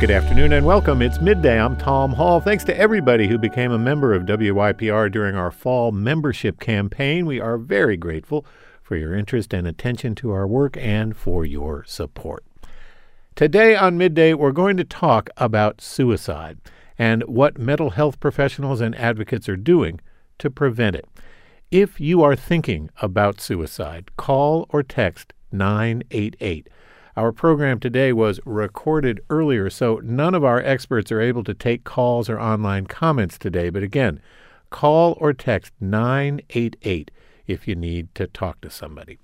Good afternoon and welcome. It's midday. I'm Tom Hall. Thanks to everybody who became a member of WYPR during our fall membership campaign. We are very grateful for your interest and attention to our work and for your support. Today on Midday, we're going to talk about suicide and what mental health professionals and advocates are doing to prevent it. If you are thinking about suicide, call or text 988. Our program today was recorded earlier, so none of our experts are able to take calls or online comments today. But again, call or text 988 if you need to talk to somebody.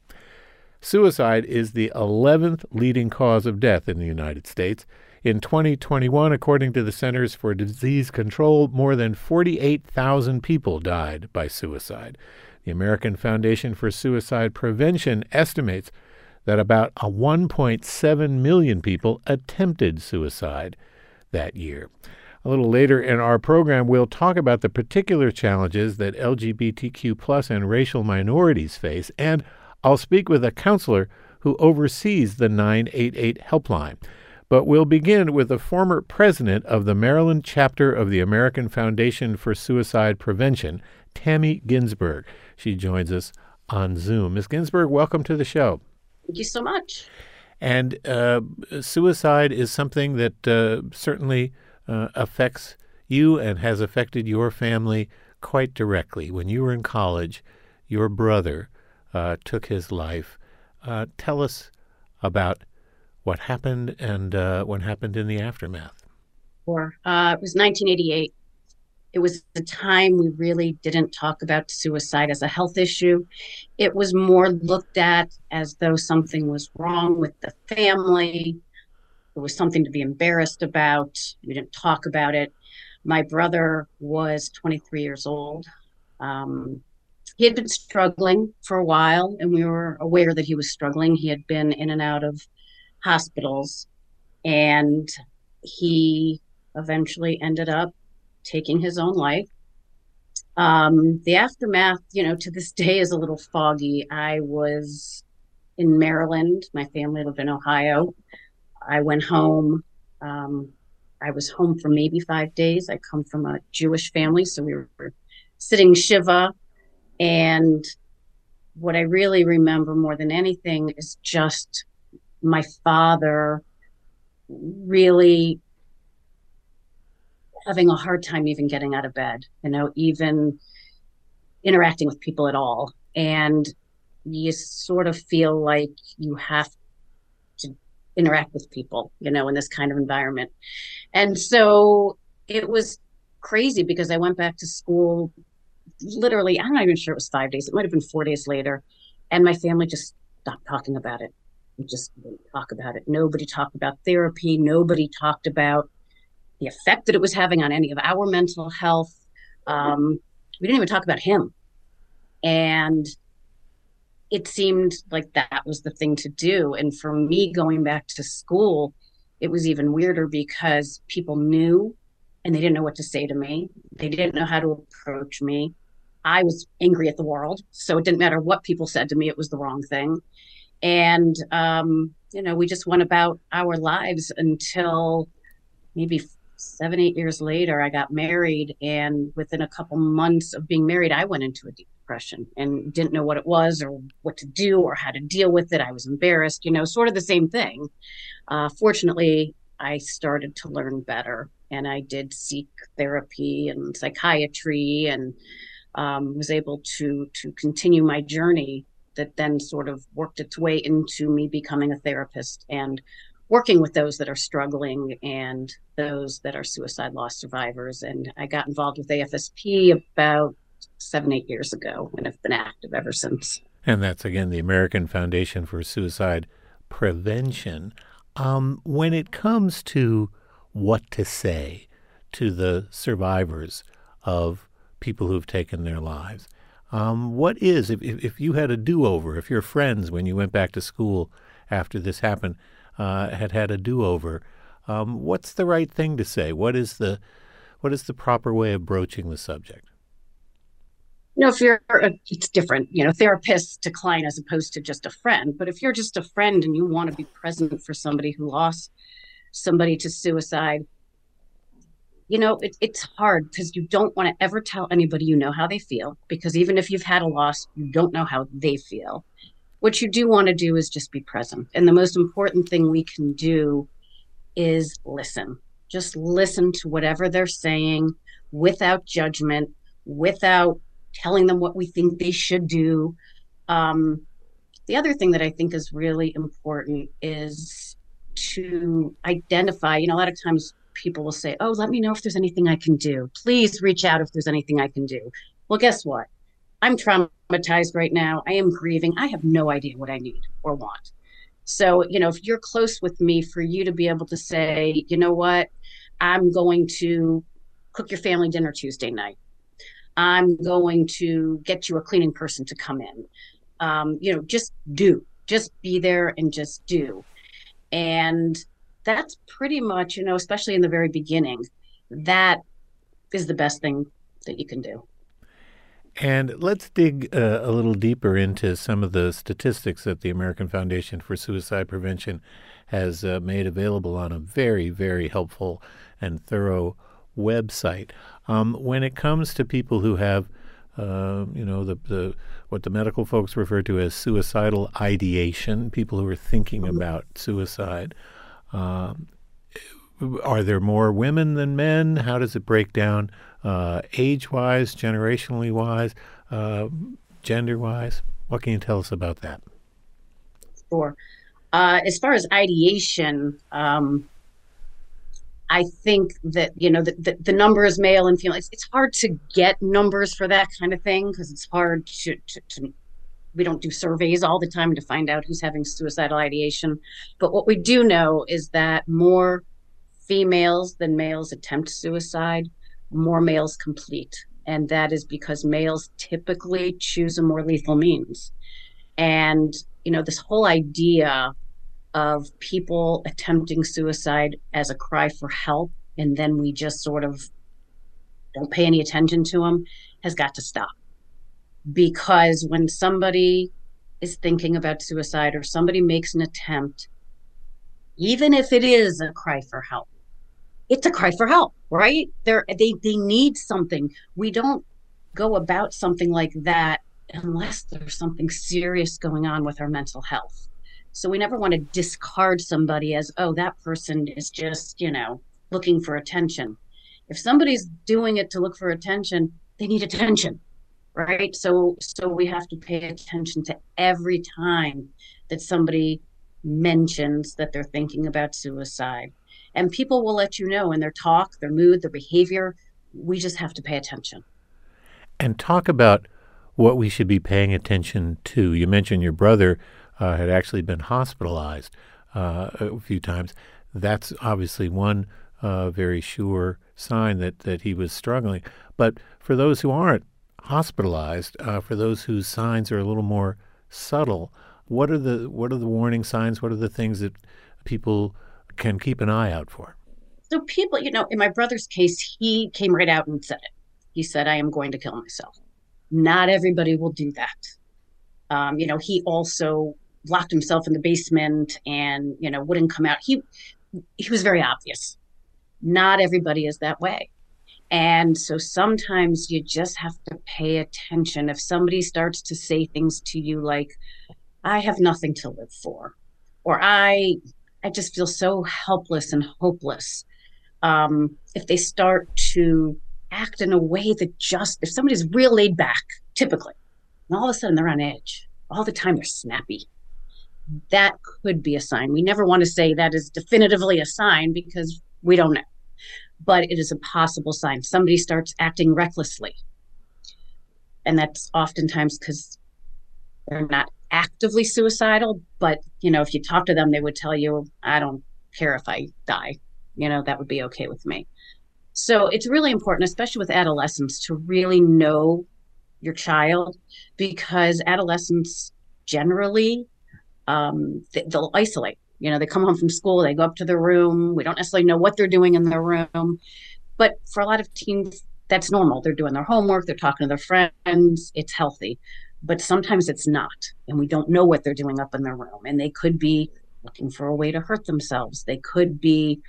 Suicide is the 11th leading cause of death in the United States. In 2021, according to the Centers for Disease Control, more than 48,000 people died by suicide. The American Foundation for Suicide Prevention estimates that about uh, a 1.7 million people attempted suicide that year. A little later in our program, we'll talk about the particular challenges that LGBTQ plus and racial minorities face, and I'll speak with a counselor who oversees the 988 helpline. But we'll begin with the former president of the Maryland chapter of the American Foundation for Suicide Prevention, Tammi Ginsberg. She joins us on Zoom. Ms. Ginsberg, welcome to the show. Thank you so much. And uh, suicide is something that uh, certainly uh, affects you and has affected your family quite directly. When you were in college, your brother uh, took his life. Uh, tell us about what happened and uh, what happened in the aftermath. Sure. it was 1988 it was a time we really didn't talk about suicide as a health issue. It was more looked at as though something was wrong with the family. It was something to be embarrassed about. We didn't talk about it. My brother was 23 years old. Um, he had been struggling for a while, and we were aware that he was struggling. He had been in and out of hospitals, and he eventually ended up taking his own life. Um, the aftermath, you know, to this day is a little foggy. I was in Maryland. My family lived in Ohio. I went home. Um, I was home for maybe five days. I come from a Jewish family, so we were sitting Shiva. And what I really remember more than anything is just my father really having a hard time even getting out of bed, you know, even interacting with people at all. And you sort of feel like you have to interact with people, you know, in this kind of environment. And so it was crazy because I went back to school literally, I'm not even sure it was five days, it might have been four days later. And my family just stopped talking about it. We just didn't talk about it. Nobody talked about therapy. Nobody talked about the effect that it was having on any of our mental health. Um, we didn't even talk about him. And it seemed like that was the thing to do. And for me going back to school, it was even weirder because people knew and they didn't know what to say to me. They didn't know how to approach me. I was angry at the world. So it didn't matter what people said to me, it was the wrong thing. And, um, you know, we just went about our lives until maybe seven, eight years later, I got married. And within a couple months of being married, I went into a deep depression and didn't know what it was or what to do or how to deal with it. I was embarrassed, you know, sort of the same thing. Uh, fortunately, I started to learn better and I did seek therapy and psychiatry and um, was able to to continue my journey that then sort of worked its way into me becoming a therapist and working with those that are struggling and those that are suicide loss survivors. And I got involved with AFSP about seven, eight years ago and have been active ever since. And that's again the American Foundation for Suicide Prevention. Um, when it comes to what to say to the survivors of people who've taken their lives, um, what is, if, if you had a do over, if your friends, when you went back to school after this happened, uh, had had a do-over. Um, what's the right thing to say? What is the what is the proper way of broaching the subject? You know, if you're, uh, it's different, you know, therapist to client as opposed to just a friend. But if you're just a friend and you want to be present for somebody who lost somebody to suicide, you know, it, it's hard because you don't want to ever tell anybody you know how they feel, because even if you've had a loss, you don't know how they feel. What you do want to do is just be present. And the most important thing we can do is listen. Just listen to whatever they're saying without judgment, without telling them what we think they should do. Um, the other thing that I think is really important is to identify, you know, a lot of times people will say, Oh, let me know if there's anything I can do. Please reach out if there's anything I can do. Well, guess what? I'm traumatized right now. I am grieving. I have no idea what I need or want. So, you know, if you're close with me, for you to be able to say, you know what, I'm going to cook your family dinner Tuesday night. I'm going to get you a cleaning person to come in. Um, you know, just do, just be there and just do. And that's pretty much, you know, especially in the very beginning, that is the best thing that you can do. And let's dig uh, a little deeper into some of the statistics that the American Foundation for Suicide Prevention has uh, made available on a very, very helpful and thorough website. Um, when it comes to people who have, uh, you know, the, the what the medical folks refer to as suicidal ideation, people who are thinking mm-hmm. about suicide. Um, are there more women than men? How does it break down uh, age wise, generationally wise, uh, gender wise? What can you tell us about that? Sure. Uh, as far as ideation, um, I think that you know the, the, the number is male and female. It's, it's, hard to get numbers for that kind of thing because it's hard to, to, to, we don't do surveys all the time to find out who's having suicidal ideation. But what we do know is that more females than males attempt suicide, more males complete, and that is because males typically choose a more lethal means. And you know this whole idea of people attempting suicide as a cry for help and then we just sort of don't pay any attention to them has got to stop because when somebody is thinking about suicide or somebody makes an attempt even if it is a cry for help it's a cry for help right They're, they they need something we don't go about something like that unless there's something serious going on with our mental health so we never want to discard somebody as, oh, that person is just, you know, looking for attention. If somebody's doing it to look for attention, they need attention, right? So so we have to pay attention to every time that somebody mentions that they're thinking about suicide. And people will let you know in their talk, their mood, their behavior. We just have to pay attention. And talk about what we should be paying attention to. You mentioned your brother uh, had actually been hospitalized uh, a few times. That's obviously one uh, very sure sign that, that he was struggling. But for those who aren't hospitalized, uh, for those whose signs are a little more subtle, what are the what are the warning signs? What are the things that people can keep an eye out for? So people, you know, in my brother's case, he came right out and said it. He said, "I am going to kill myself." Not everybody will do that. Um, you know, he also locked himself in the basement and you know wouldn't come out he he was very obvious not everybody is that way and so sometimes you just have to pay attention if somebody starts to say things to you like i have nothing to live for or i i just feel so helpless and hopeless um, if they start to act in a way that just if somebody's real laid back typically and all of a sudden they're on edge all the time they're snappy that could be a sign. We never want to say that is definitively a sign because we don't know, but it is a possible sign. Somebody starts acting recklessly. And that's oftentimes because they're not actively suicidal, but you know, if you talk to them, they would tell you, I don't care if I die. You know, that would be okay with me. So it's really important, especially with adolescents, to really know your child because adolescents generally um, they'll isolate. You know, they come home from school, they go up to their room. We don't necessarily know what they're doing in their room. But for a lot of teens, that's normal. They're doing their homework, they're talking to their friends, it's healthy. But sometimes it's not. And we don't know what they're doing up in their room. And they could be looking for a way to hurt themselves. They could be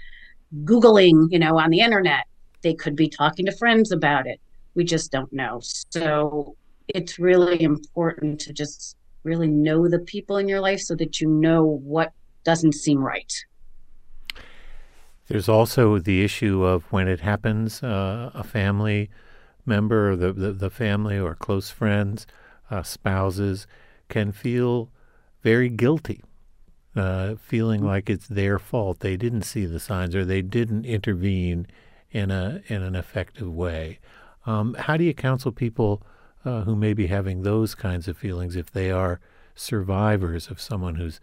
Googling, you know, on the internet. They could be talking to friends about it. We just don't know. So it's really important to just really know the people in your life so that you know what doesn't seem right. There's also the issue of when it happens, uh, a family member, the, the, the family or close friends, uh, spouses can feel very guilty, uh, feeling mm-hmm. like it's their fault. They didn't see the signs or they didn't intervene in a in an effective way. Um, how do you counsel people uh, who may be having those kinds of feelings if they are survivors of someone who's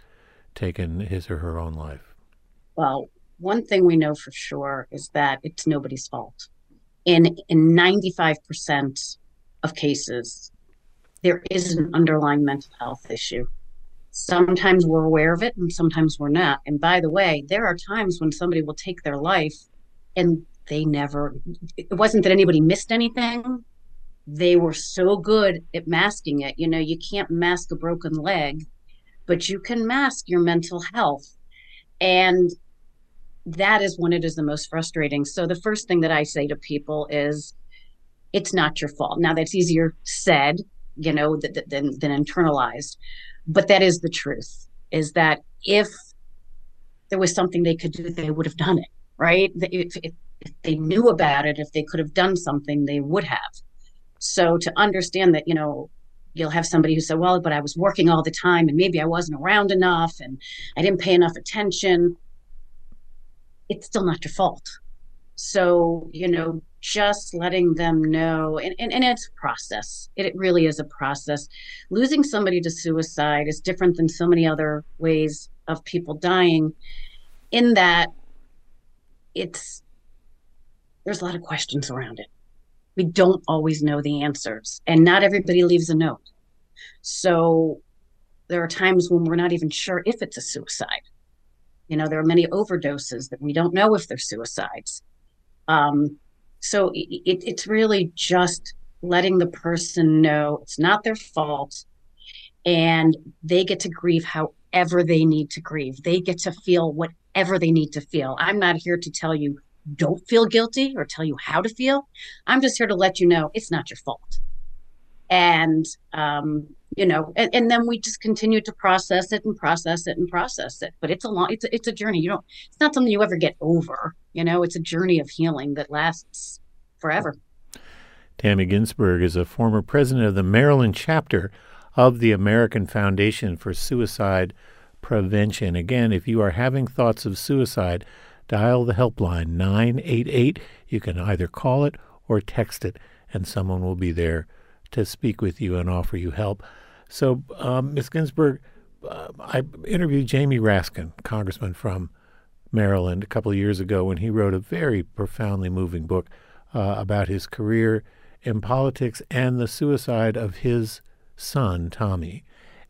taken his or her own life? Well, one thing we know for sure is that it's nobody's fault. In in 95% of cases, there is an underlying mental health issue. Sometimes we're aware of it and sometimes we're not. And by the way, there are times when somebody will take their life and they never, it wasn't that anybody missed anything. They were so good at masking it. You know, you can't mask a broken leg, but you can mask your mental health. And that is when it is the most frustrating. So the first thing that I say to people is, it's not your fault. Now that's easier said you know, th- th- than, than internalized. But that is the truth is that if there was something they could do, they would have done it, right? If, if, if they knew about it, if they could have done something, they would have. So to understand that, you know, you'll have somebody who said, well, but I was working all the time and maybe I wasn't around enough and I didn't pay enough attention. It's still not your fault. So, you know, just letting them know and, and, and it's a process. It, it really is a process. Losing somebody to suicide is different than so many other ways of people dying in that it's there's a lot of questions around it. We don't always know the answers and not everybody leaves a note. So there are times when we're not even sure if it's a suicide. You know there are many overdoses that we don't know if they're suicides. Um, so it, it's really just letting the person know it's not their fault and they get to grieve however they need to grieve. They get to feel whatever they need to feel. I'm not here to tell you don't feel guilty or tell you how to feel. I'm just here to let you know it's not your fault. And um, you know, and, and, then we just continue to process it and process it and process it. But it's a long, it's a, it's a journey. You don't, it's not something you ever get over. You know, it's a journey of healing that lasts forever. Tammi Ginsberg is a former president of the Maryland chapter of the American Foundation for Suicide Prevention. Again, if you are having thoughts of suicide, dial the helpline 988. You can either call it or text it, and someone will be there to speak with you and offer you help. So, um, Ms. Ginsberg, uh, I interviewed Jamie Raskin, congressman from Maryland, a couple of years ago when he wrote a very profoundly moving book uh, about his career in politics and the suicide of his son, Tommy.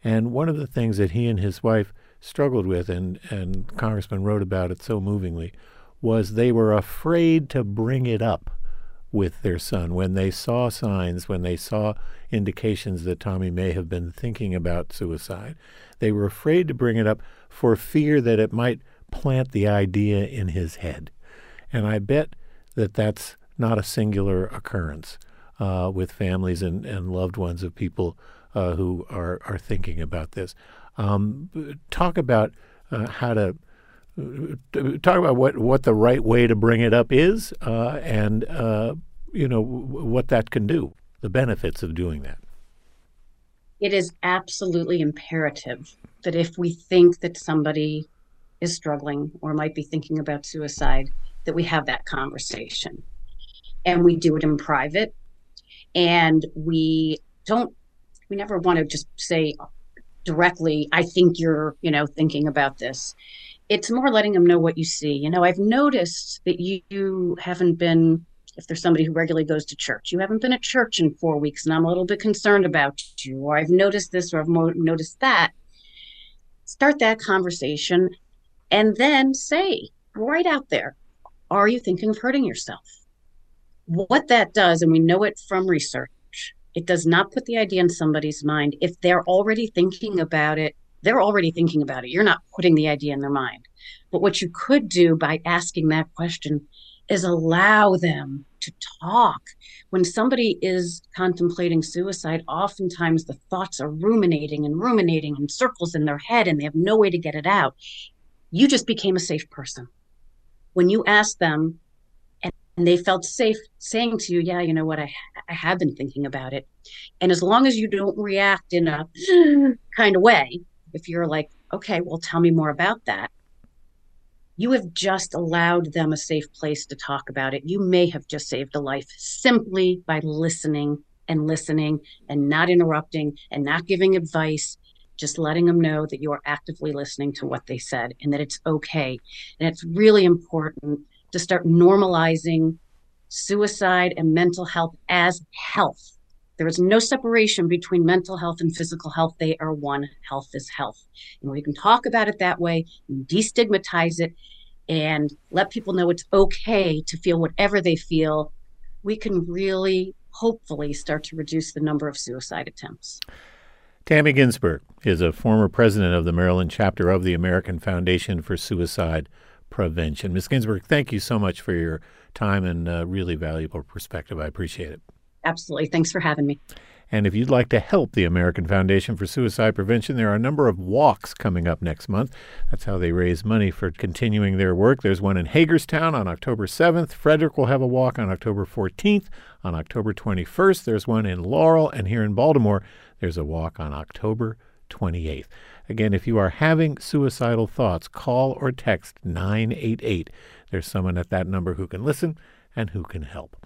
And one of the things that he and his wife struggled with, and, and Congressman wrote about it so movingly, was they were afraid to bring it up with their son when they saw signs, when they saw indications that Tommy may have been thinking about suicide. They were afraid to bring it up for fear that it might plant the idea in his head. And I bet that that's not a singular occurrence uh, with families and, and loved ones of people uh, who are, are thinking about this. Um, talk about uh, how to talk about what, what the right way to bring it up is uh, and uh, you know what that can do the benefits of doing that. It is absolutely imperative that if we think that somebody is struggling or might be thinking about suicide that we have that conversation. And we do it in private. And we don't we never want to just say directly i think you're you know thinking about this it's more letting them know what you see. You know, I've noticed that you, you haven't been, if there's somebody who regularly goes to church, you haven't been at church in four weeks, and I'm a little bit concerned about you, or I've noticed this, or I've mo- noticed that. Start that conversation and then say right out there, are you thinking of hurting yourself? What that does, and we know it from research, it does not put the idea in somebody's mind. If they're already thinking about it, They're already thinking about it. You're not putting the idea in their mind. But what you could do by asking that question is allow them to talk. When somebody is contemplating suicide, oftentimes the thoughts are ruminating and ruminating in circles in their head and they have no way to get it out. You just became a safe person. When you ask them and, and they felt safe saying to you, Yeah, you know what, I, I have been thinking about it. And as long as you don't react in a kind of way, if you're like, Okay, well, tell me more about that, you have just allowed them a safe place to talk about it. You may have just saved a life simply by listening and listening and not interrupting and not giving advice, just letting them know that you are actively listening to what they said and that it's okay. And it's really important to start normalizing suicide and mental health as health. There is no separation between mental health and physical health. They are one. Health is health. And we can talk about it that way, destigmatize it, and let people know it's okay to feel whatever they feel. We can really, hopefully, start to reduce the number of suicide attempts. Tammi Ginsberg is a former president of the Maryland chapter of the American Foundation for Suicide Prevention. Ms. Ginsberg, thank you so much for your time and uh, really valuable perspective. I appreciate it. Absolutely. Thanks for having me. And if you'd like to help the American Foundation for Suicide Prevention, there are a number of walks coming up next month. That's how they raise money for continuing their work. There's one in Hagerstown on October 7th. Frederick will have a walk on October 14th. On October 21st, there's one in Laurel. And here in Baltimore, there's a walk on October 28th. Again, if you are having suicidal thoughts, call or text 988. There's someone at that number who can listen and who can help.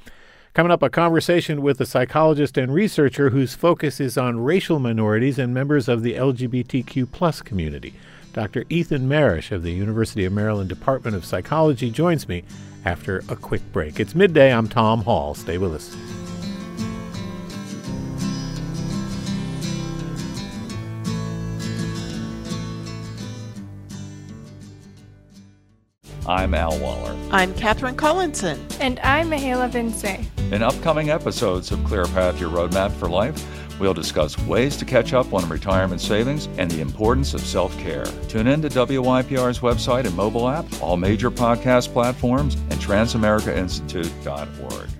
Coming up, a conversation with a psychologist and researcher whose focus is on racial minorities and members of the LGBTQ plus community. Dr. Ethan Mereish of the University of Maryland Department of Psychology joins me after a quick break. It's midday. I'm Tom Hall. Stay with us. I'm Al Waller. I'm Katherine Collinson. And I'm Mahela Vince. In upcoming episodes of Clear Path Your Roadmap for Life, we'll discuss ways to catch up on retirement savings and the importance of self care. Tune in to WYPR's website and mobile app, all major podcast platforms, and transamericainstitute.org.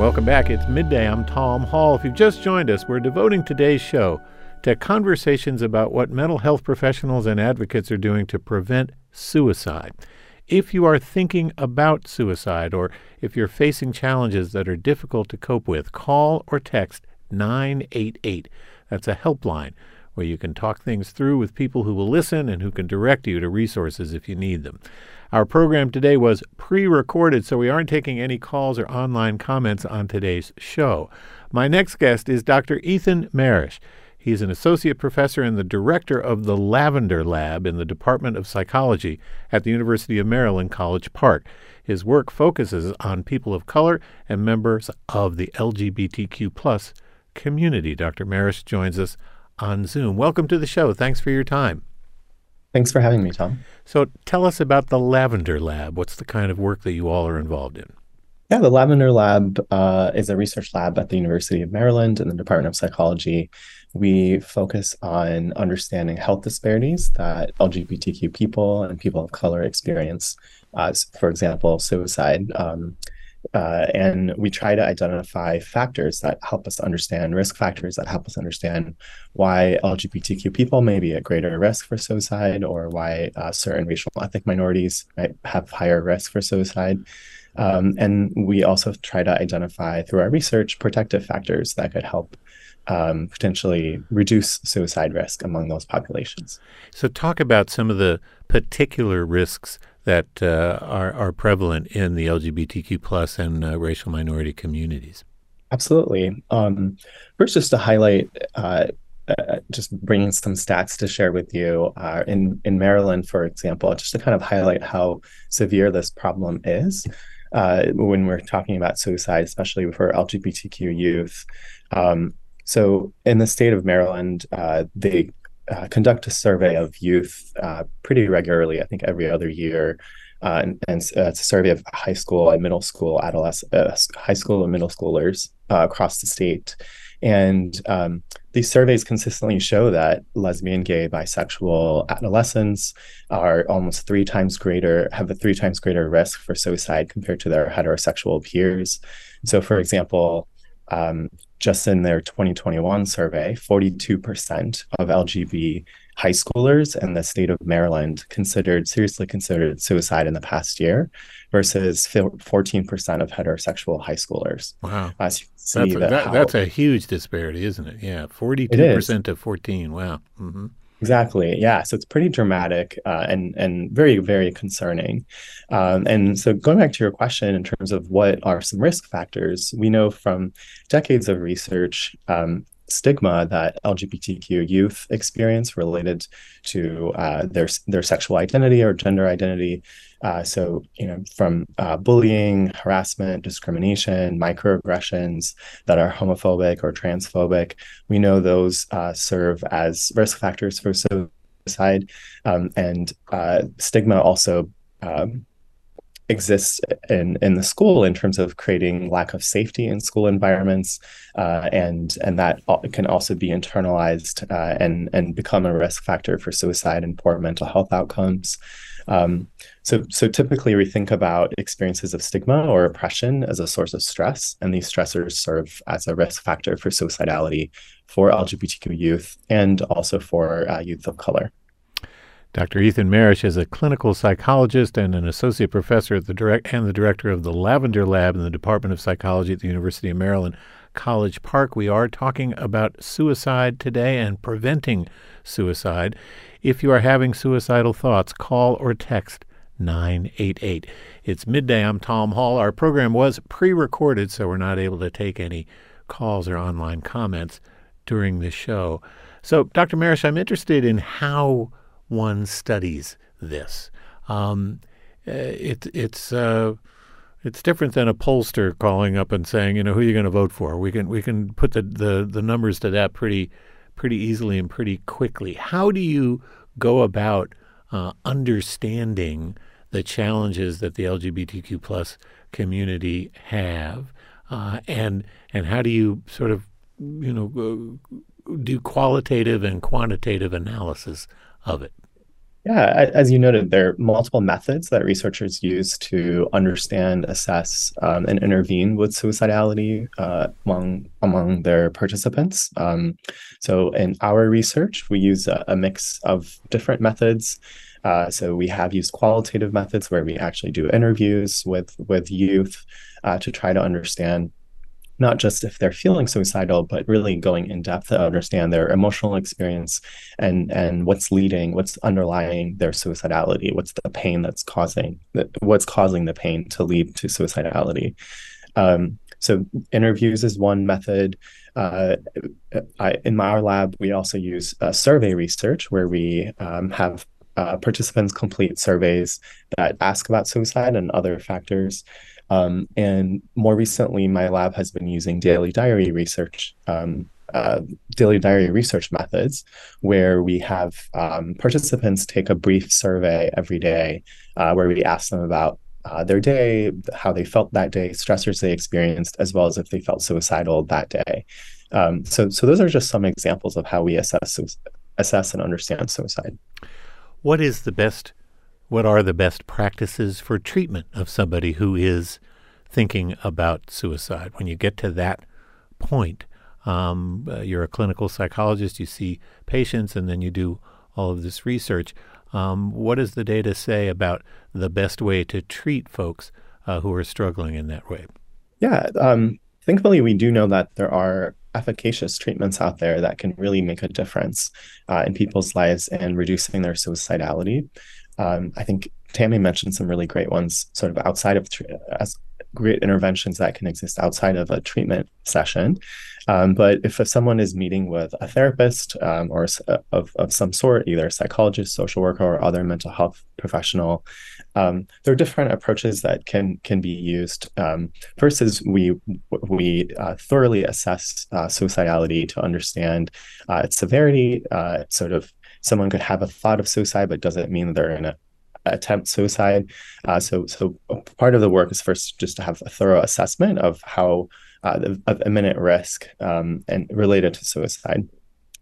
welcome back. It's midday. I'm Tom Hall. If you've just joined us, we're devoting today's show to conversations about what mental health professionals and advocates are doing to prevent suicide. If you are thinking about suicide or if you're facing challenges that are difficult to cope with, call or text 988. That's a helpline where you can talk things through with people who will listen and who can direct you to resources if you need them. Our program today was pre recorded, so we aren't taking any calls or online comments on today's show. My next guest is Dr. Ethan Mereish. He's an associate professor and the director of the Lavender Lab in the Department of Psychology at the University of Maryland, College Park. His work focuses on people of color and members of the LGBTQ plus community. Dr. Mereish joins us on Zoom. Welcome to the show. Thanks for your time. Thanks for having me, Tom. So tell us about the Lavender Lab. What's the kind of work that you all are involved in? Yeah, the Lavender Lab uh, is a research lab at the University of Maryland in the Department of Psychology. We focus on understanding health disparities that LGBTQ people and people of color experience. Uh, for example, suicide. Um, uh, and we try to identify factors that help us understand risk factors that help us understand why LGBTQ people may be at greater risk for suicide or why uh, certain racial ethnic minorities might have higher risk for suicide. Um, and we also try to identify through our research protective factors that could help um, potentially reduce suicide risk among those populations. So, talk about some of the particular risks that uh, are, are prevalent in the LGBTQ plus and uh, racial minority communities. Absolutely. Um, first, just to highlight, uh, uh, just bringing some stats to share with you uh, in in Maryland, for example, just to kind of highlight how severe this problem is. Uh, when we're talking about suicide, especially for LGBTQ youth. Um, so, in the state of Maryland, they uh, conduct a survey of youth uh, pretty regularly, I think every other year. uh, and, and uh, it's a survey of high school and middle school adolescent, uh, high school and middle schoolers across the state. And um, these surveys consistently show that lesbian, gay, bisexual adolescents are almost three times greater, have a three times greater risk for suicide compared to their heterosexual peers. So, for example, um, just in their 2021 survey, 42% of LGB high schoolers in the state of Maryland considered seriously considered suicide in the past year versus 14% of heterosexual high schoolers. Wow. Uh, so that's, a, that, how, that's a huge disparity, isn't it? Yeah, 42% to 14. Wow. Mm-hmm. Exactly. Yeah. So it's pretty dramatic uh, and and very very concerning. Um, and so going back to your question in terms of what are some risk factors, we know from decades of research um, stigma that LGBTQ youth experience related to uh, their their sexual identity or gender identity. Uh, so, you know, from uh, bullying, harassment, discrimination, microaggressions that are homophobic or transphobic, we know those uh, serve as risk factors for suicide. Um, and uh, stigma also um, exists in in the school in terms of creating lack of safety in school environments, uh, and and that can also be internalized uh, and and become a risk factor for suicide and poor mental health outcomes. Um, so so typically we think about experiences of stigma or oppression as a source of stress, and these stressors serve as a risk factor for suicidality for LGBTQ youth and also for uh, youth of color. Dr. Ethan Mereish is a clinical psychologist and an associate professor at the direct and the director of the Lavender Lab in the Department of Psychology at the University of Maryland, College Park. We are talking about suicide today and preventing suicide. If you are having suicidal thoughts, call or text 988. It's midday. I'm Tom Hall. Our program was pre recorded, so we're not able to take any calls or online comments during the show. So, Dr. Mereish, I'm interested in how one studies this. Um, uh, it, it's uh, it's different than a pollster calling up and saying, you know, who are you going to vote for? We can we can put the, the, the numbers to that pretty pretty easily and pretty quickly. How do you go about uh, understanding the challenges that the LGBTQ plus community have, uh, and and how do you sort of you know do qualitative and quantitative analysis of it? Yeah, as you noted, there are multiple methods that researchers use to understand, assess, um, and intervene with suicidality uh, among among their participants. Um, so, in our research, we use a, a mix of different methods. Uh, so, we have used qualitative methods where we actually do interviews with with youth uh, to try to understand not just if they're feeling suicidal, but really going in depth to understand their emotional experience and and what's leading, what's underlying their suicidality, what's the pain that's causing, what's causing the pain to lead to suicidality. Um, so interviews is one method. Uh, I, in our lab, we also use uh, survey research where we um, have uh, participants complete surveys that ask about suicide and other factors. Um, and more recently, my lab has been using daily diary research, um, uh, daily diary research methods, where we have um, participants take a brief survey every day, uh, where we ask them about uh, their day, how they felt that day, stressors they experienced, as well as if they felt suicidal that day. Um, so, so those are just some examples of how we assess assess and understand suicide. What is the best what are the best practices for treatment of somebody who is thinking about suicide? When you get to that point, um, uh, you're a clinical psychologist, you see patients, and then you do all of this research. Um, what does the data say about the best way to treat folks uh, who are struggling in that way? Yeah, um, thankfully, we do know that there are efficacious treatments out there that can really make a difference uh, in people's lives and reducing their suicidality. Um, I think Tammi mentioned some really great ones, sort of outside of as great interventions that can exist outside of a treatment session. Um, but if, if someone is meeting with a therapist um, or uh, of, of some sort, either a psychologist, social worker, or other mental health professional, um, there are different approaches that can can be used. Um, first is we we uh, thoroughly assess uh, suicidality to understand uh, its severity, uh, sort of someone could have a thought of suicide, but doesn't mean they're in a attempt suicide. Uh, so, so part of the work is first just to have a thorough assessment of how uh, of imminent risk um, and related to suicide.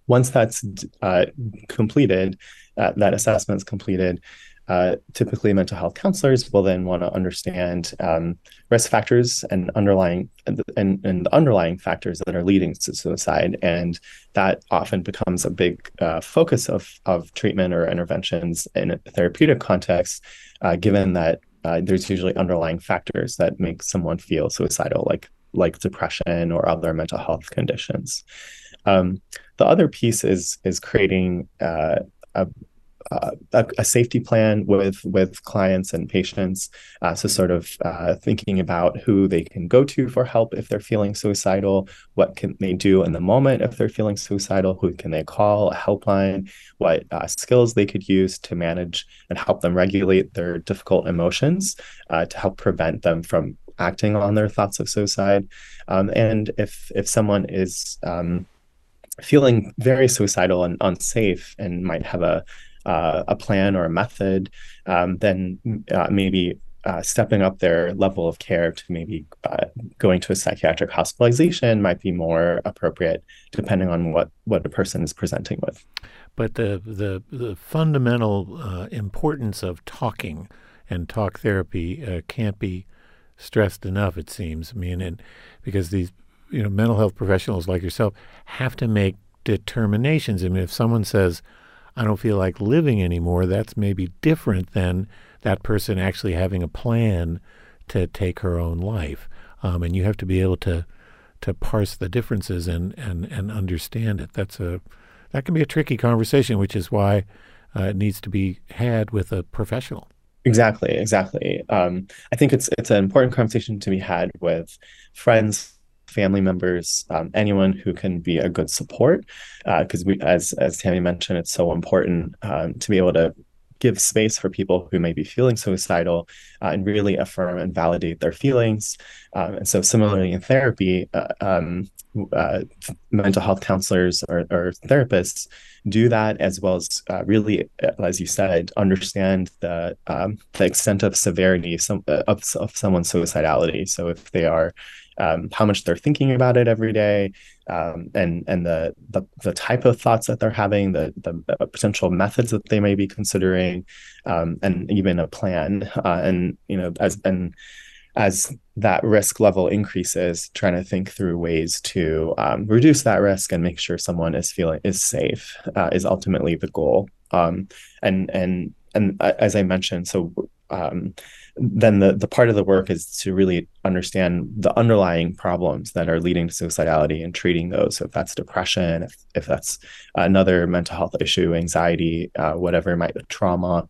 Once that's uh, completed, uh, that assessment is completed, uh, typically mental health counselors will then want to understand um, risk factors and underlying and, and, the underlying factors that are leading to suicide and that often becomes a big uh, focus of, of treatment or interventions in a therapeutic context uh, given that uh, there's usually underlying factors that make someone feel suicidal like like depression or other mental health conditions. Um, the other piece is is creating uh, a uh, a, a, safety plan with with clients and patients. Uh, so sort of uh, thinking about who they can go to for help if they're feeling suicidal, what can they do in the moment if they're feeling suicidal, who can they call, a helpline, what uh, skills they could use to manage and help them regulate their difficult emotions uh, to help prevent them from acting on their thoughts of suicide. Um, and if if someone is um, feeling very suicidal and unsafe and might have a uh, a plan or a method, um, then uh, maybe uh, stepping up their level of care to maybe uh, going to a psychiatric hospitalization might be more appropriate, depending on what what a person is presenting with. But the the, the fundamental uh, importance of talking and talk therapy uh, can't be stressed enough. It seems. I mean, and because these you know mental health professionals like yourself have to make determinations. I mean, if someone says I don't feel like living anymore, that's maybe different than that person actually having a plan to take her own life. Um, and you have to be able to to parse the differences and, and, and understand it. That's a that can be a tricky conversation, which is why uh, it needs to be had with a professional. Exactly, exactly. Um, I think it's it's an important conversation to be had with friends, family members, um, anyone who can be a good support. Because uh, we, as as Tammi mentioned, it's so important um, to be able to give space for people who may be feeling suicidal uh, and really affirm and validate their feelings. Um, and so, similarly in therapy, uh, um, uh, mental health counselors or, or, therapists do that as well as uh, really, uh, as you said, understand the um, the extent of severity some, of, of someone's suicidality. So if they are um, how much they're thinking about it every day, um, and and the, the the type of thoughts that they're having, the the potential methods that they may be considering, um, and even a plan. Uh, and you know, as and as that risk level increases, trying to think through ways to um, reduce that risk and make sure someone is feeling is safe uh, is ultimately the goal. Um, and and and uh, as I mentioned, so um, then the, the part of the work is to really understand the underlying problems that are leading to suicidality and treating those. So if that's depression, if, if that's another mental health issue, anxiety, uh, whatever might be trauma,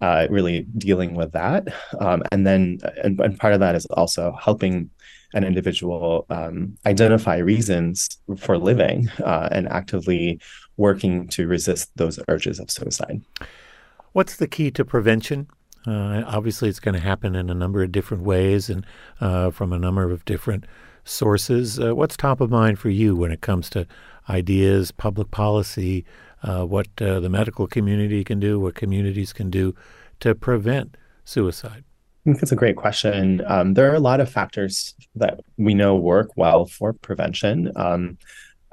uh, really dealing with that. Um, and then, and, and, part of that is also helping an individual um, identify reasons for living uh, and actively working to resist those urges of suicide. What's the key to prevention? Uh, obviously, it's going to happen in a number of different ways and uh, from a number of different sources. Uh, what's top of mind for you when it comes to ideas, public policy, uh, what uh, the medical community can do, what communities can do to prevent suicide? I think that's a great question. Um, there are a lot of factors that we know work well for prevention. Um,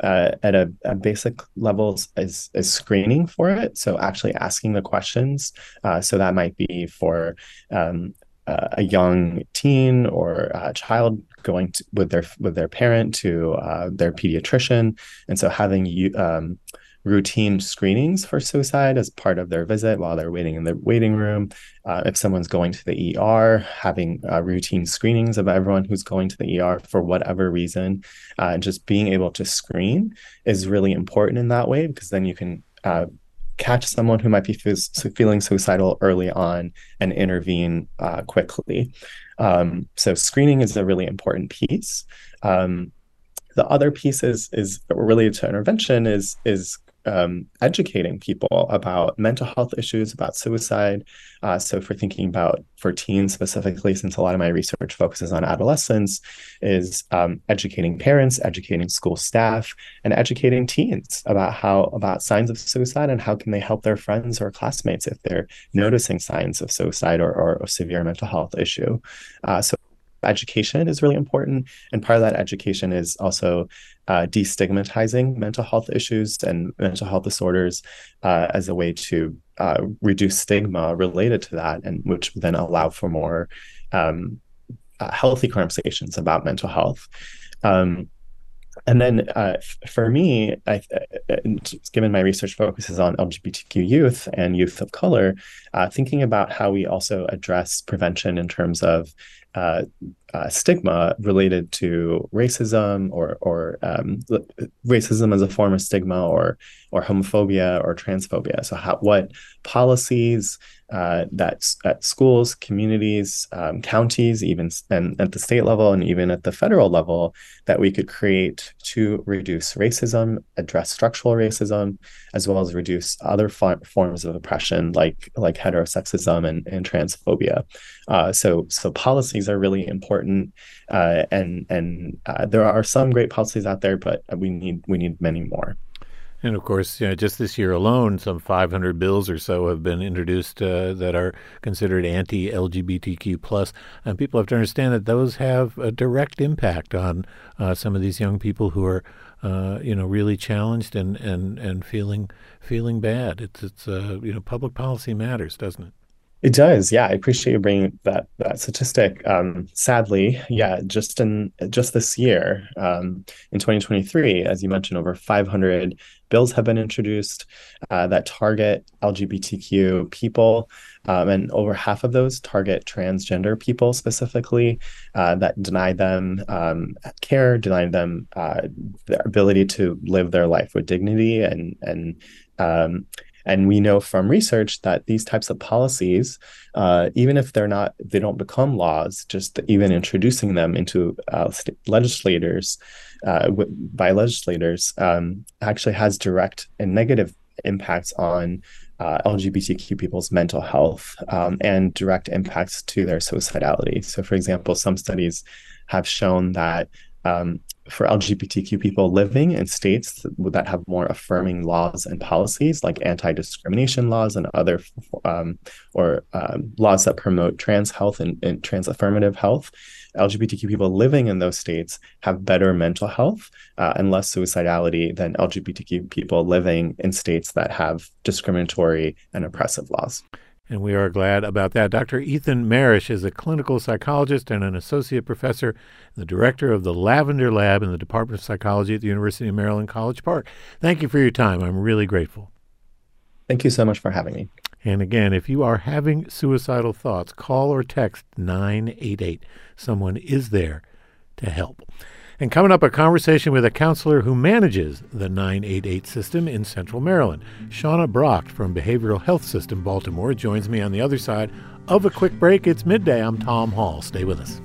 uh, at a, a, basic levels is, is screening for it. So actually asking the questions. Uh, so that might be for um, uh, a young teen or a child going to, with their with their parent to uh, their pediatrician, and so having you. Um, routine screenings for suicide as part of their visit while they're waiting in the waiting room. Uh, if someone's going to the ER, having uh, routine screenings of everyone who's going to the ER for whatever reason, uh, just being able to screen is really important in that way because then you can uh, catch someone who might be feeling suicidal early on and intervene uh, quickly. Um, so screening is a really important piece. Um, the other piece is, is related to intervention is is um, educating people about mental health issues, about suicide. Uh, so, for thinking about for teens specifically, since a lot of my research focuses on adolescents, is um, educating parents, educating school staff, and educating teens about how about signs of suicide and how can they help their friends or classmates if they're noticing signs of suicide or, or a severe mental health issue. Uh, so education is really important. And part of that education is also uh, destigmatizing mental health issues and mental health disorders uh, as a way to uh, reduce stigma related to that, and which then allow for more um, uh, healthy conversations about mental health. Um, and then uh, for me, I, uh, given my research focuses on LGBTQ youth and youth of color, thinking about how we also address prevention in terms of uh, uh, stigma related to racism or or um, racism as a form of stigma or or homophobia or transphobia. So how what policies uh, that at schools, communities, um, counties, even and at the state level and even at the federal level that we could create to reduce racism, address structural racism, as well as reduce other forms of oppression like like heterosexism and, and transphobia. Uh, so so policies are really important, uh, and and uh, there are some great policies out there, but we need we need many more. And of course, you know, just this year alone, some 500 bills or so have been introduced uh, that are considered anti-LGBTQ plus, and people have to understand that those have a direct impact on uh, some of these young people who are, uh, you know, really challenged and, and, and feeling feeling bad. It's it's uh, you know, public policy matters, doesn't it? It does, yeah. I appreciate you bringing that that statistic. Um, sadly, yeah, just in just this year, um, in 2023, as you mentioned, over 500 bills have been introduced uh, that target LGBTQ people, um, and over half of those target transgender people specifically. Uh, that deny them um, care, deny them uh, their ability to live their life with dignity and and um, and we know from research that these types of policies, uh, even if they're not, they don't become laws, just even introducing them into uh, legislators uh, by legislators um, actually has direct and negative impacts on uh, LGBTQ people's mental health um, and direct impacts to their suicidality. So, for example, some studies have shown that um, for LGBTQ people living in states that have more affirming laws and policies, like anti-discrimination laws and other, um, or um, laws that promote trans health and, and trans affirmative health, LGBTQ people living in those states have better mental health uh, and less suicidality than LGBTQ people living in states that have discriminatory and oppressive laws and we are glad about that. Dr. Ethan Mereish is a clinical psychologist and an associate professor and the director of the Lavender Lab in the Department of Psychology at the University of Maryland College Park. Thank you for your time. I'm really grateful. Thank you so much for having me. And again, if you are having suicidal thoughts, call or text 988. Someone is there to help. And coming up, a conversation with a counselor who manages the 988 system in Central Maryland. Chauna Brocht from Behavioral Health System Baltimore joins me on the other side of a quick break. It's midday. I'm Tom Hall. Stay with us.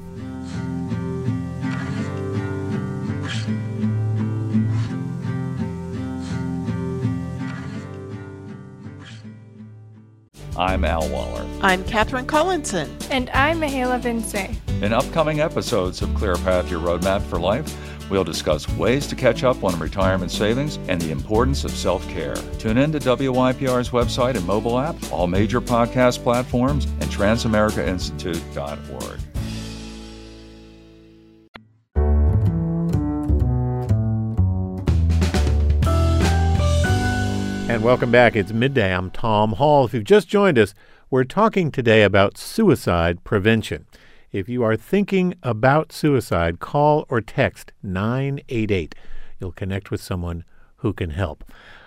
I'm Al Waller. I'm Katherine Collinson. And I'm Mahela Vince. In upcoming episodes of Clear Path Your Roadmap for Life, we'll discuss ways to catch up on retirement savings and the importance of self care. Tune in to WYPR's website and mobile app, all major podcast platforms, and transamericainstitute.org. And welcome back. It's midday. I'm Tom Hall. If you've just joined us, we're talking today about suicide prevention. If you are thinking about suicide, call or text 988. You'll connect with someone who can help.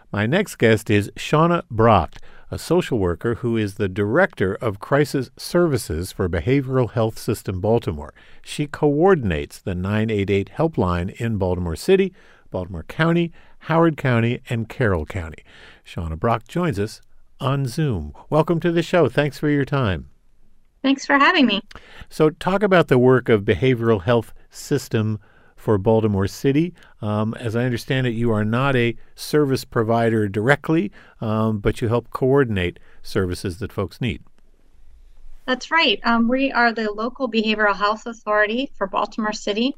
My next guest is Chauna Brocht, a social worker who is the director of crisis services for Behavioral Health System Baltimore. She coordinates the 988 helpline in Baltimore City, Baltimore County, Howard County, and Carroll County. Chauna Brocht joins us on Zoom. Welcome to the show. Thanks for your time. Thanks for having me. So, talk about the work of Behavioral Health System for Baltimore City. Um, as I understand it, you are not a service provider directly, um, but you help coordinate services that folks need. That's right. Um, we are the local behavioral health authority for Baltimore City,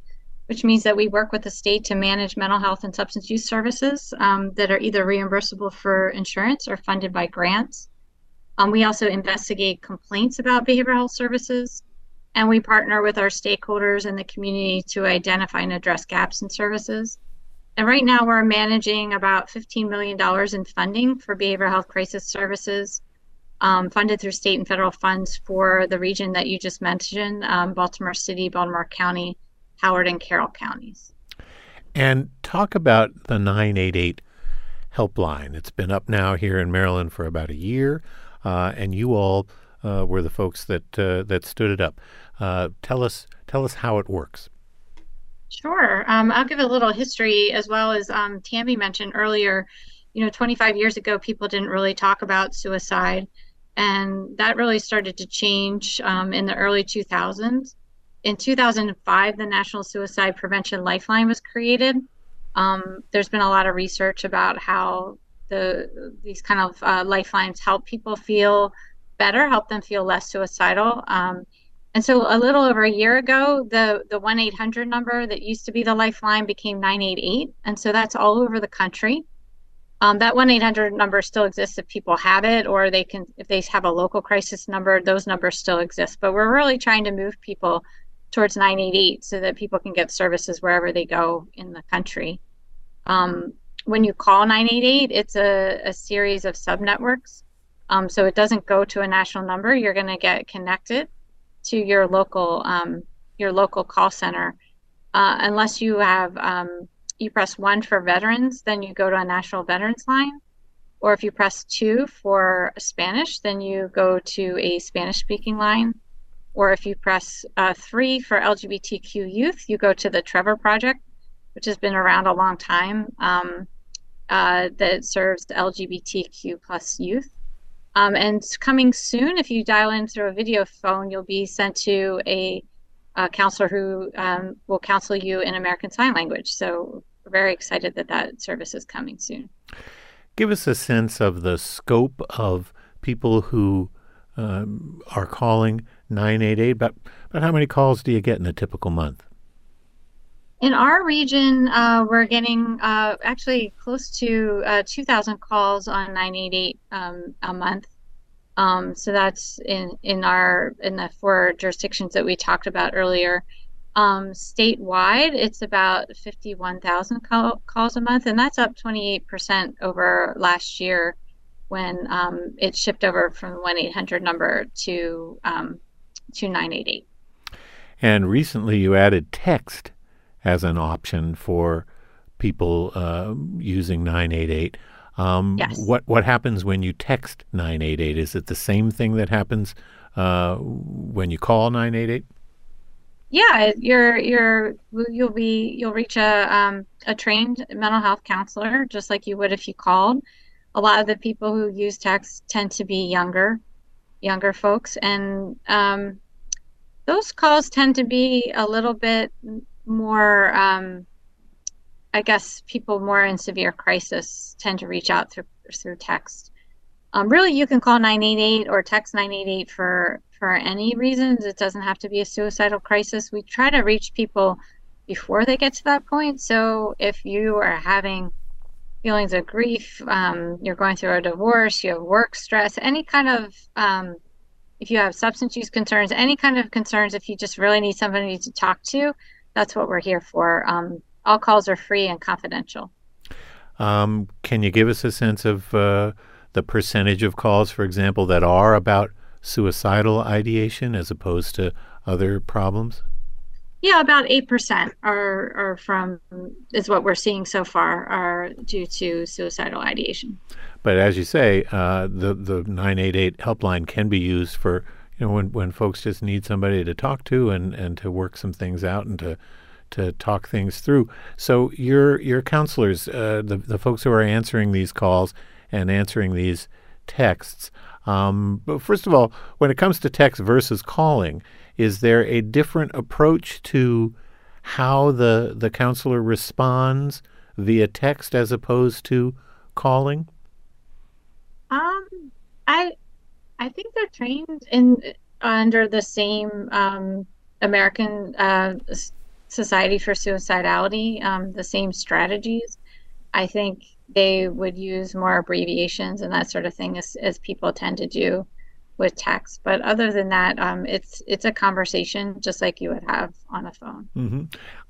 which means that we work with the state to manage mental health and substance use services um, that are either reimbursable for insurance or funded by grants. Um, we also investigate complaints about behavioral health services, and we partner with our stakeholders and the community to identify and address gaps in services. And right now, we're managing about $15 million in funding for behavioral health crisis services um, funded through state and federal funds for the region that you just mentioned um, Baltimore City, Baltimore County, Howard, and Carroll counties. And talk about the 988 helpline. It's been up now here in Maryland for about a year, uh, and you all uh, were the folks that uh, that stood it up. Uh, tell us tell us how it works. Sure. Um, I'll give a little history as well as um, Tammi mentioned earlier. You know, 25 years ago, people didn't really talk about suicide. And that really started to change um, in the early 2000s. In 2005, the National Suicide Prevention Lifeline was created. Um, there's been a lot of research about how the these kind of uh, lifelines help people feel better, help them feel less suicidal. Um, and so, a little over a year ago, the the one eight hundred number that used to be the lifeline became nine eight eight, and so that's all over the country. Um, that 1 800 number still exists if people have it, or they can, if they have a local crisis number, those numbers still exist. But we're really trying to move people towards 988 so that people can get services wherever they go in the country. Um, when you call 988, it's a, a series of sub networks. Um, so it doesn't go to a national number. You're going to get connected to your local um, your local call center, uh, unless you have um, you press one for veterans, then you go to a national veterans line. Or if you press two for Spanish, then you go to a Spanish speaking line. Or if you press uh, three for LGBTQ youth, you go to the Trevor Project, which has been around a long time, um, uh, that serves LGBTQ plus youth. Um, and coming soon, if you dial in through a video phone, you'll be sent to a a counselor who um, will counsel you in American Sign Language. So we're very excited that that service is coming soon. Give us a sense of the scope of people who um, are calling 988. But, but how many calls do you get in a typical month? In our region, uh, we're getting uh, actually close to uh, 2,000 calls on 988 um, a month. Um, so that's in in our in the four jurisdictions that we talked about earlier. Um, statewide, it's about 51,000 call, calls a month, and that's up 28% over last year when um, it shipped over from the 1 800 number to, um, to 988. And recently you added text as an option for people uh, using 988. Um, yes. What what happens when you text 988? Is it the same thing that happens uh, when you call 988? Yeah, you're you're you'll be you'll reach a um, a trained mental health counselor just like you would if you called. A lot of the people who use text tend to be younger, younger folks, and um, those calls tend to be a little bit more um, I guess people more in severe crisis tend to reach out through through text. Um, really, you can call 988 or text 988 for for any reasons. It doesn't have to be a suicidal crisis. We try to reach people before they get to that point. So if you are having feelings of grief, um, you're going through a divorce, you have work stress, any kind of um, if you have substance use concerns, any kind of concerns, if you just really need somebody to talk to, that's what we're here for. Um, all calls are free and confidential. Um, can you give us a sense of uh, the percentage of calls, for example, that are about suicidal ideation as opposed to other problems? Yeah, about eight percent are are from is what we're seeing so far are due to suicidal ideation. But as you say, uh, the the nine eight eight helpline can be used for you know when when folks just need somebody to talk to and and to work some things out and to to talk things through. So your your counselors, uh, the the folks who are answering these calls and answering these texts. Um, but first of all, when it comes to text versus calling, is there a different approach to how the the counselor responds via text as opposed to calling? Um, I I think they're trained in under the same um, American uh, Society for Suicidality, um, the same strategies. I think they would use more abbreviations and that sort of thing as, as people tend to do with text. But other than that, um, it's it's a conversation just like you would have on a phone. Mm-hmm.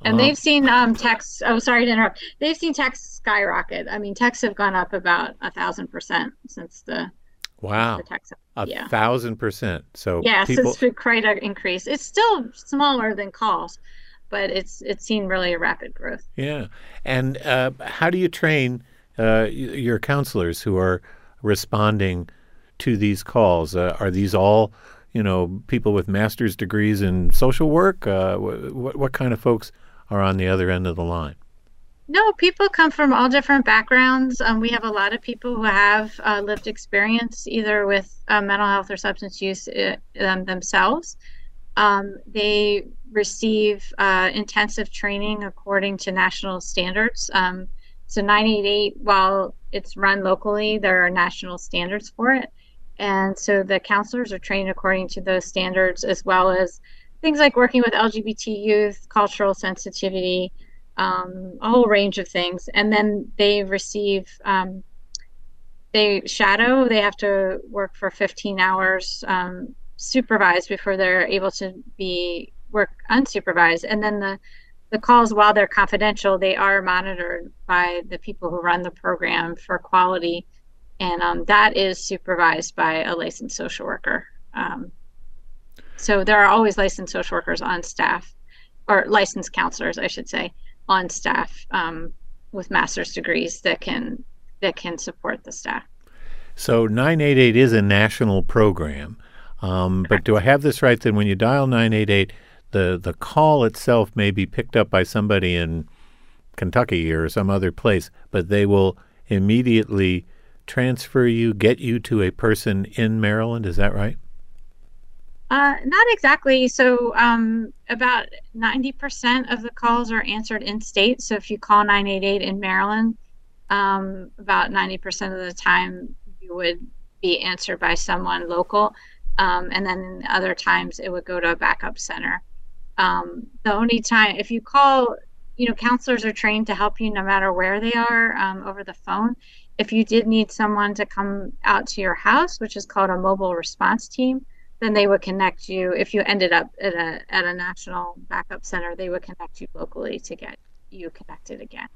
And they've seen um, text. Oh, sorry to interrupt. They've seen text skyrocket. I mean, texts have gone up about a thousand percent since the wow the text. a yeah. thousand percent. So Yes, people, it's been quite an increase. It's still smaller than calls, but it's it's seen really a rapid growth. yeah. And uh, how do you train uh, your counselors who are responding to these calls? Uh, are these all you know people with master's degrees in social work? Uh, what what kind of folks are on the other end of the line? No, people come from all different backgrounds. Um, we have a lot of people who have uh, lived experience either with uh, mental health or substance use uh, um, themselves. Um, they receive uh, intensive training according to national standards. Um, so 988, while it's run locally, there are national standards for it. And so the counselors are trained according to those standards, as well as things like working with LGBT youth, cultural sensitivity, um, a whole range of things. And then they receive, um, they shadow, they have to work for 15 hours um, supervised before they're able to be work unsupervised. And then the, the calls, while they're confidential, they are monitored by the people who run the program for quality. And um, that is supervised by a licensed social worker. Um, so there are always licensed social workers on staff, or licensed counselors, I should say, on staff um, with master's degrees that can that can support the staff. So 988 is a national program. Um, but do I have this right? Then when you dial 988, the, the call itself may be picked up by somebody in Kentucky or some other place, but they will immediately transfer you, get you to a person in Maryland. Is that right? Uh, not exactly. So, um, about 90% of the calls are answered in state. So, if you call 988 in Maryland, um, about 90% of the time you would be answered by someone local. Um, and then other times it would go to a backup center. Um, the only time, if you call, you know, counselors are trained to help you no matter where they are um, over the phone. If you did need someone to come out to your house, which is called a mobile response team, then they would connect you. If you ended up at a at a national backup center, they would connect you locally to get you connected again.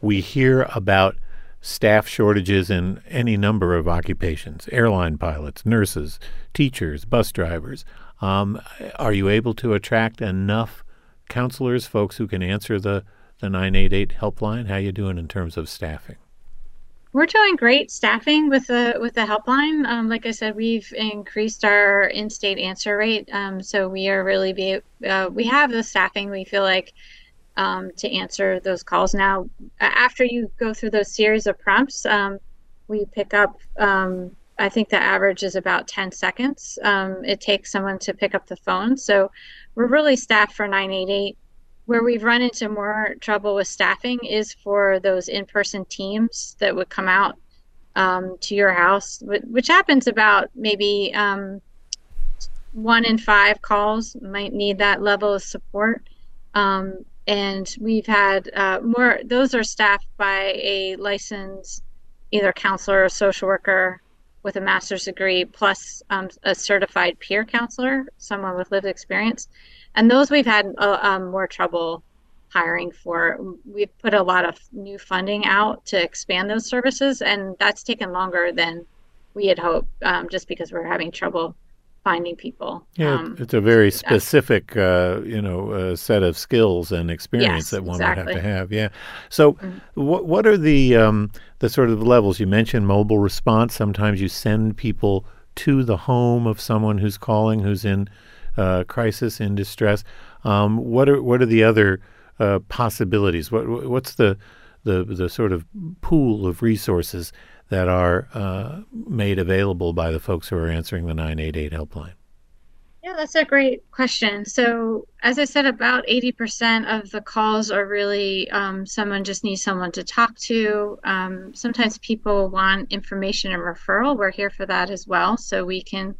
We hear about staff shortages in any number of occupations airline pilots, nurses, teachers, bus drivers. Um, are you able to attract enough counselors, folks who can answer the, the 988 helpline? How you doing in terms of staffing? We're doing great staffing with the with the helpline. Um, like I said, we've increased our in-state answer rate, um, so we are really be uh, we have the staffing. We feel like um, to answer those calls now. After you go through those series of prompts, um, we pick up. Um, I think the average is about 10 seconds. Um, it takes someone to pick up the phone, so we're really staffed for 988 where we've run into more trouble with staffing is for those in-person teams that would come out um, to your house, which happens about maybe um, one in five calls might need that level of support. Um, and we've had uh, more; those are staffed by a licensed either counselor or social worker with a master's degree, plus um, a certified peer counselor, someone with lived experience and those we've had uh, um, more trouble hiring for. We've put a lot of new funding out to expand those services, and that's taken longer than we had hoped, um, just because we're having trouble finding people. Yeah, um, it's a very specific, uh, you know, uh, set of skills and experience Yes, that one exactly. would have to have. Yeah. So, Mhm. what what are the um, the sort of levels you mentioned? Mobile response. Sometimes you send people to the home of someone who's calling, who's in uh, crisis, in distress. Um, what are what are the other uh, possibilities? What what's the the the sort of pool of resources that are uh, made available by the folks who are answering the 988 helpline? Yeah, that's a great question. So, as I said, about 80% of the calls are really um, someone just needs someone to talk to. Um, sometimes people want information and referral. We're here for that as well. So, we can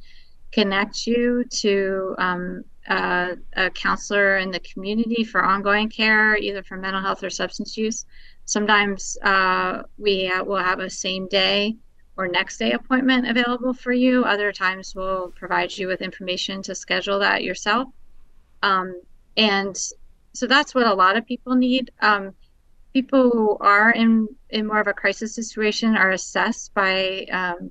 connect you to um, a, a counselor in the community for ongoing care, either for mental health or substance use. Sometimes uh, we will have a same day or next day appointment available for you. Other times we'll provide you with information to schedule that yourself. Um, and so that's what a lot of people need. Um, people who are in, in more of a crisis situation are assessed by um,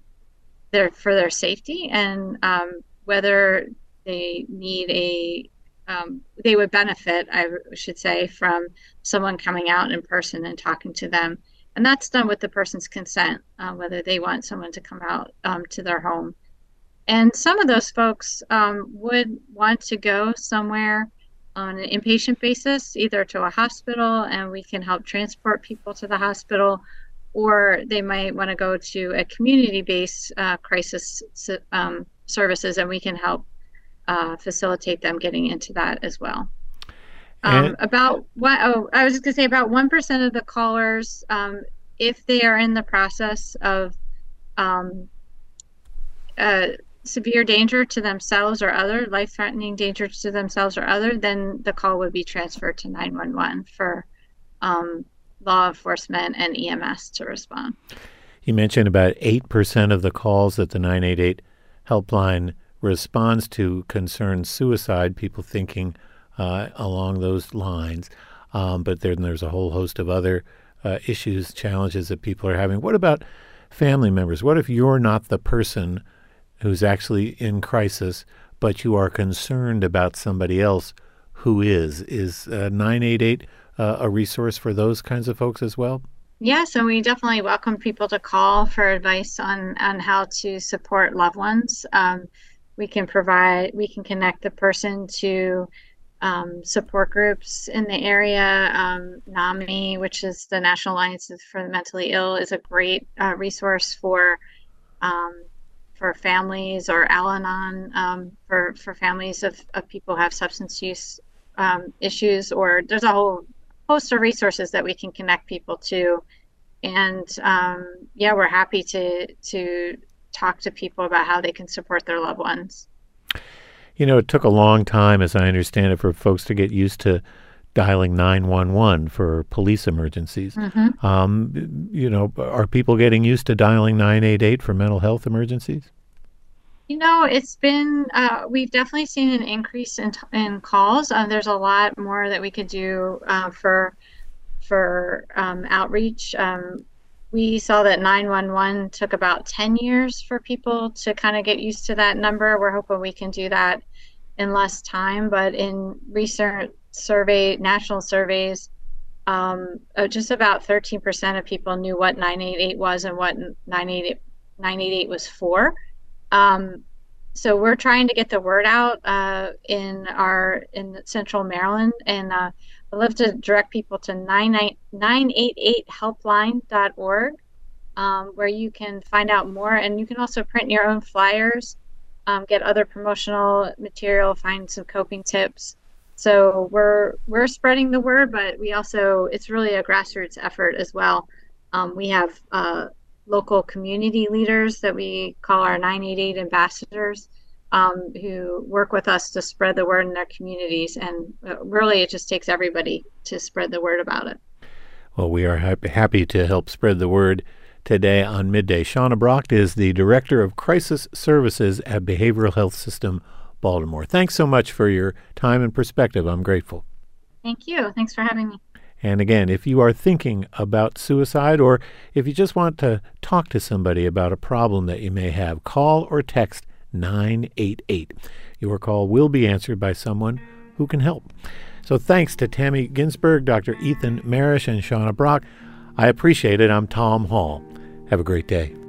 their for their safety and um, whether they need a um, they would benefit, I should say, from someone coming out in person and talking to them and that's done with the person's consent, uh, whether they want someone to come out um, to their home. And some of those folks um, would want to go somewhere on an inpatient basis, either to a hospital, and we can help transport people to the hospital, or they might want to go to a community based uh, crisis um, services, and we can help uh, facilitate them getting into that as well. Um, about what? Oh, I was just gonna say about one percent of the callers, um, if they are in the process of um, uh, severe danger to themselves or other, life-threatening danger to themselves or other, then the call would be transferred to 911 for um, law enforcement and EMS to respond. You mentioned about 8% of the calls that the 988 helpline responds to concern suicide, people thinking uh, along those lines. Um, but then there's a whole host of other uh, issues, challenges that people are having. What about family members? What if you're not the person who's actually in crisis, but you are concerned about somebody else who is? Is uh, 988 uh, a resource for those kinds of folks as well? Yeah, so we definitely welcome people to call for advice on on how to support loved ones. Um, we can provide, we can connect the person to um, support groups in the area. Um, NAMI, which is the National Alliance for the Mentally Ill, is a great uh, resource for um, for families, or Al-Anon um, for for families of, of people who have substance use um, issues. Or there's a whole host of resources that we can connect people to. And um, yeah, we're happy to to talk to people about how they can support their loved ones. You know, it took a long time, as I understand it, for folks to get used to dialing 911 for police emergencies. Mm-hmm. Um, you know, are people getting used to dialing 988 for mental health emergencies? You know, it's been, uh, we've definitely seen an increase in, in calls. Uh, there's a lot more that we could do uh, for for um, outreach. Um, we saw that 911 took about 10 years for people to kind of get used to that number. We're hoping we can do that in less time, but in recent survey, national surveys, um, uh, just about 13% of people knew what 988 was and what 988, 988 was for. Um, so we're trying to get the word out uh, in our in Central Maryland, and uh, I'd love to direct people to 988helpline.org, um, where you can find out more. And you can also print your own flyers, um, get other promotional material, find some coping tips. So we're we're spreading the word, but we also it's really a grassroots effort as well. Um, we have uh, local community leaders that we call our 988 ambassadors um, who work with us to spread the word in their communities. And uh, really, it just takes everybody to spread the word about it. Well, we are happy to help spread the word today on Midday. Chauna Brocht is the Director of Crisis Services at Behavioral Health System Baltimore. Thanks so much for your time and perspective. I'm grateful. Thank you. Thanks for having me. And again, if you are thinking about suicide or if you just want to talk to somebody about a problem that you may have, call or text 988. Your call will be answered by someone who can help. So thanks to Tammi Ginsberg, Dr. Ethan Mereish, and Chauna Brocht. I appreciate it. I'm Tom Hall. Have a great day.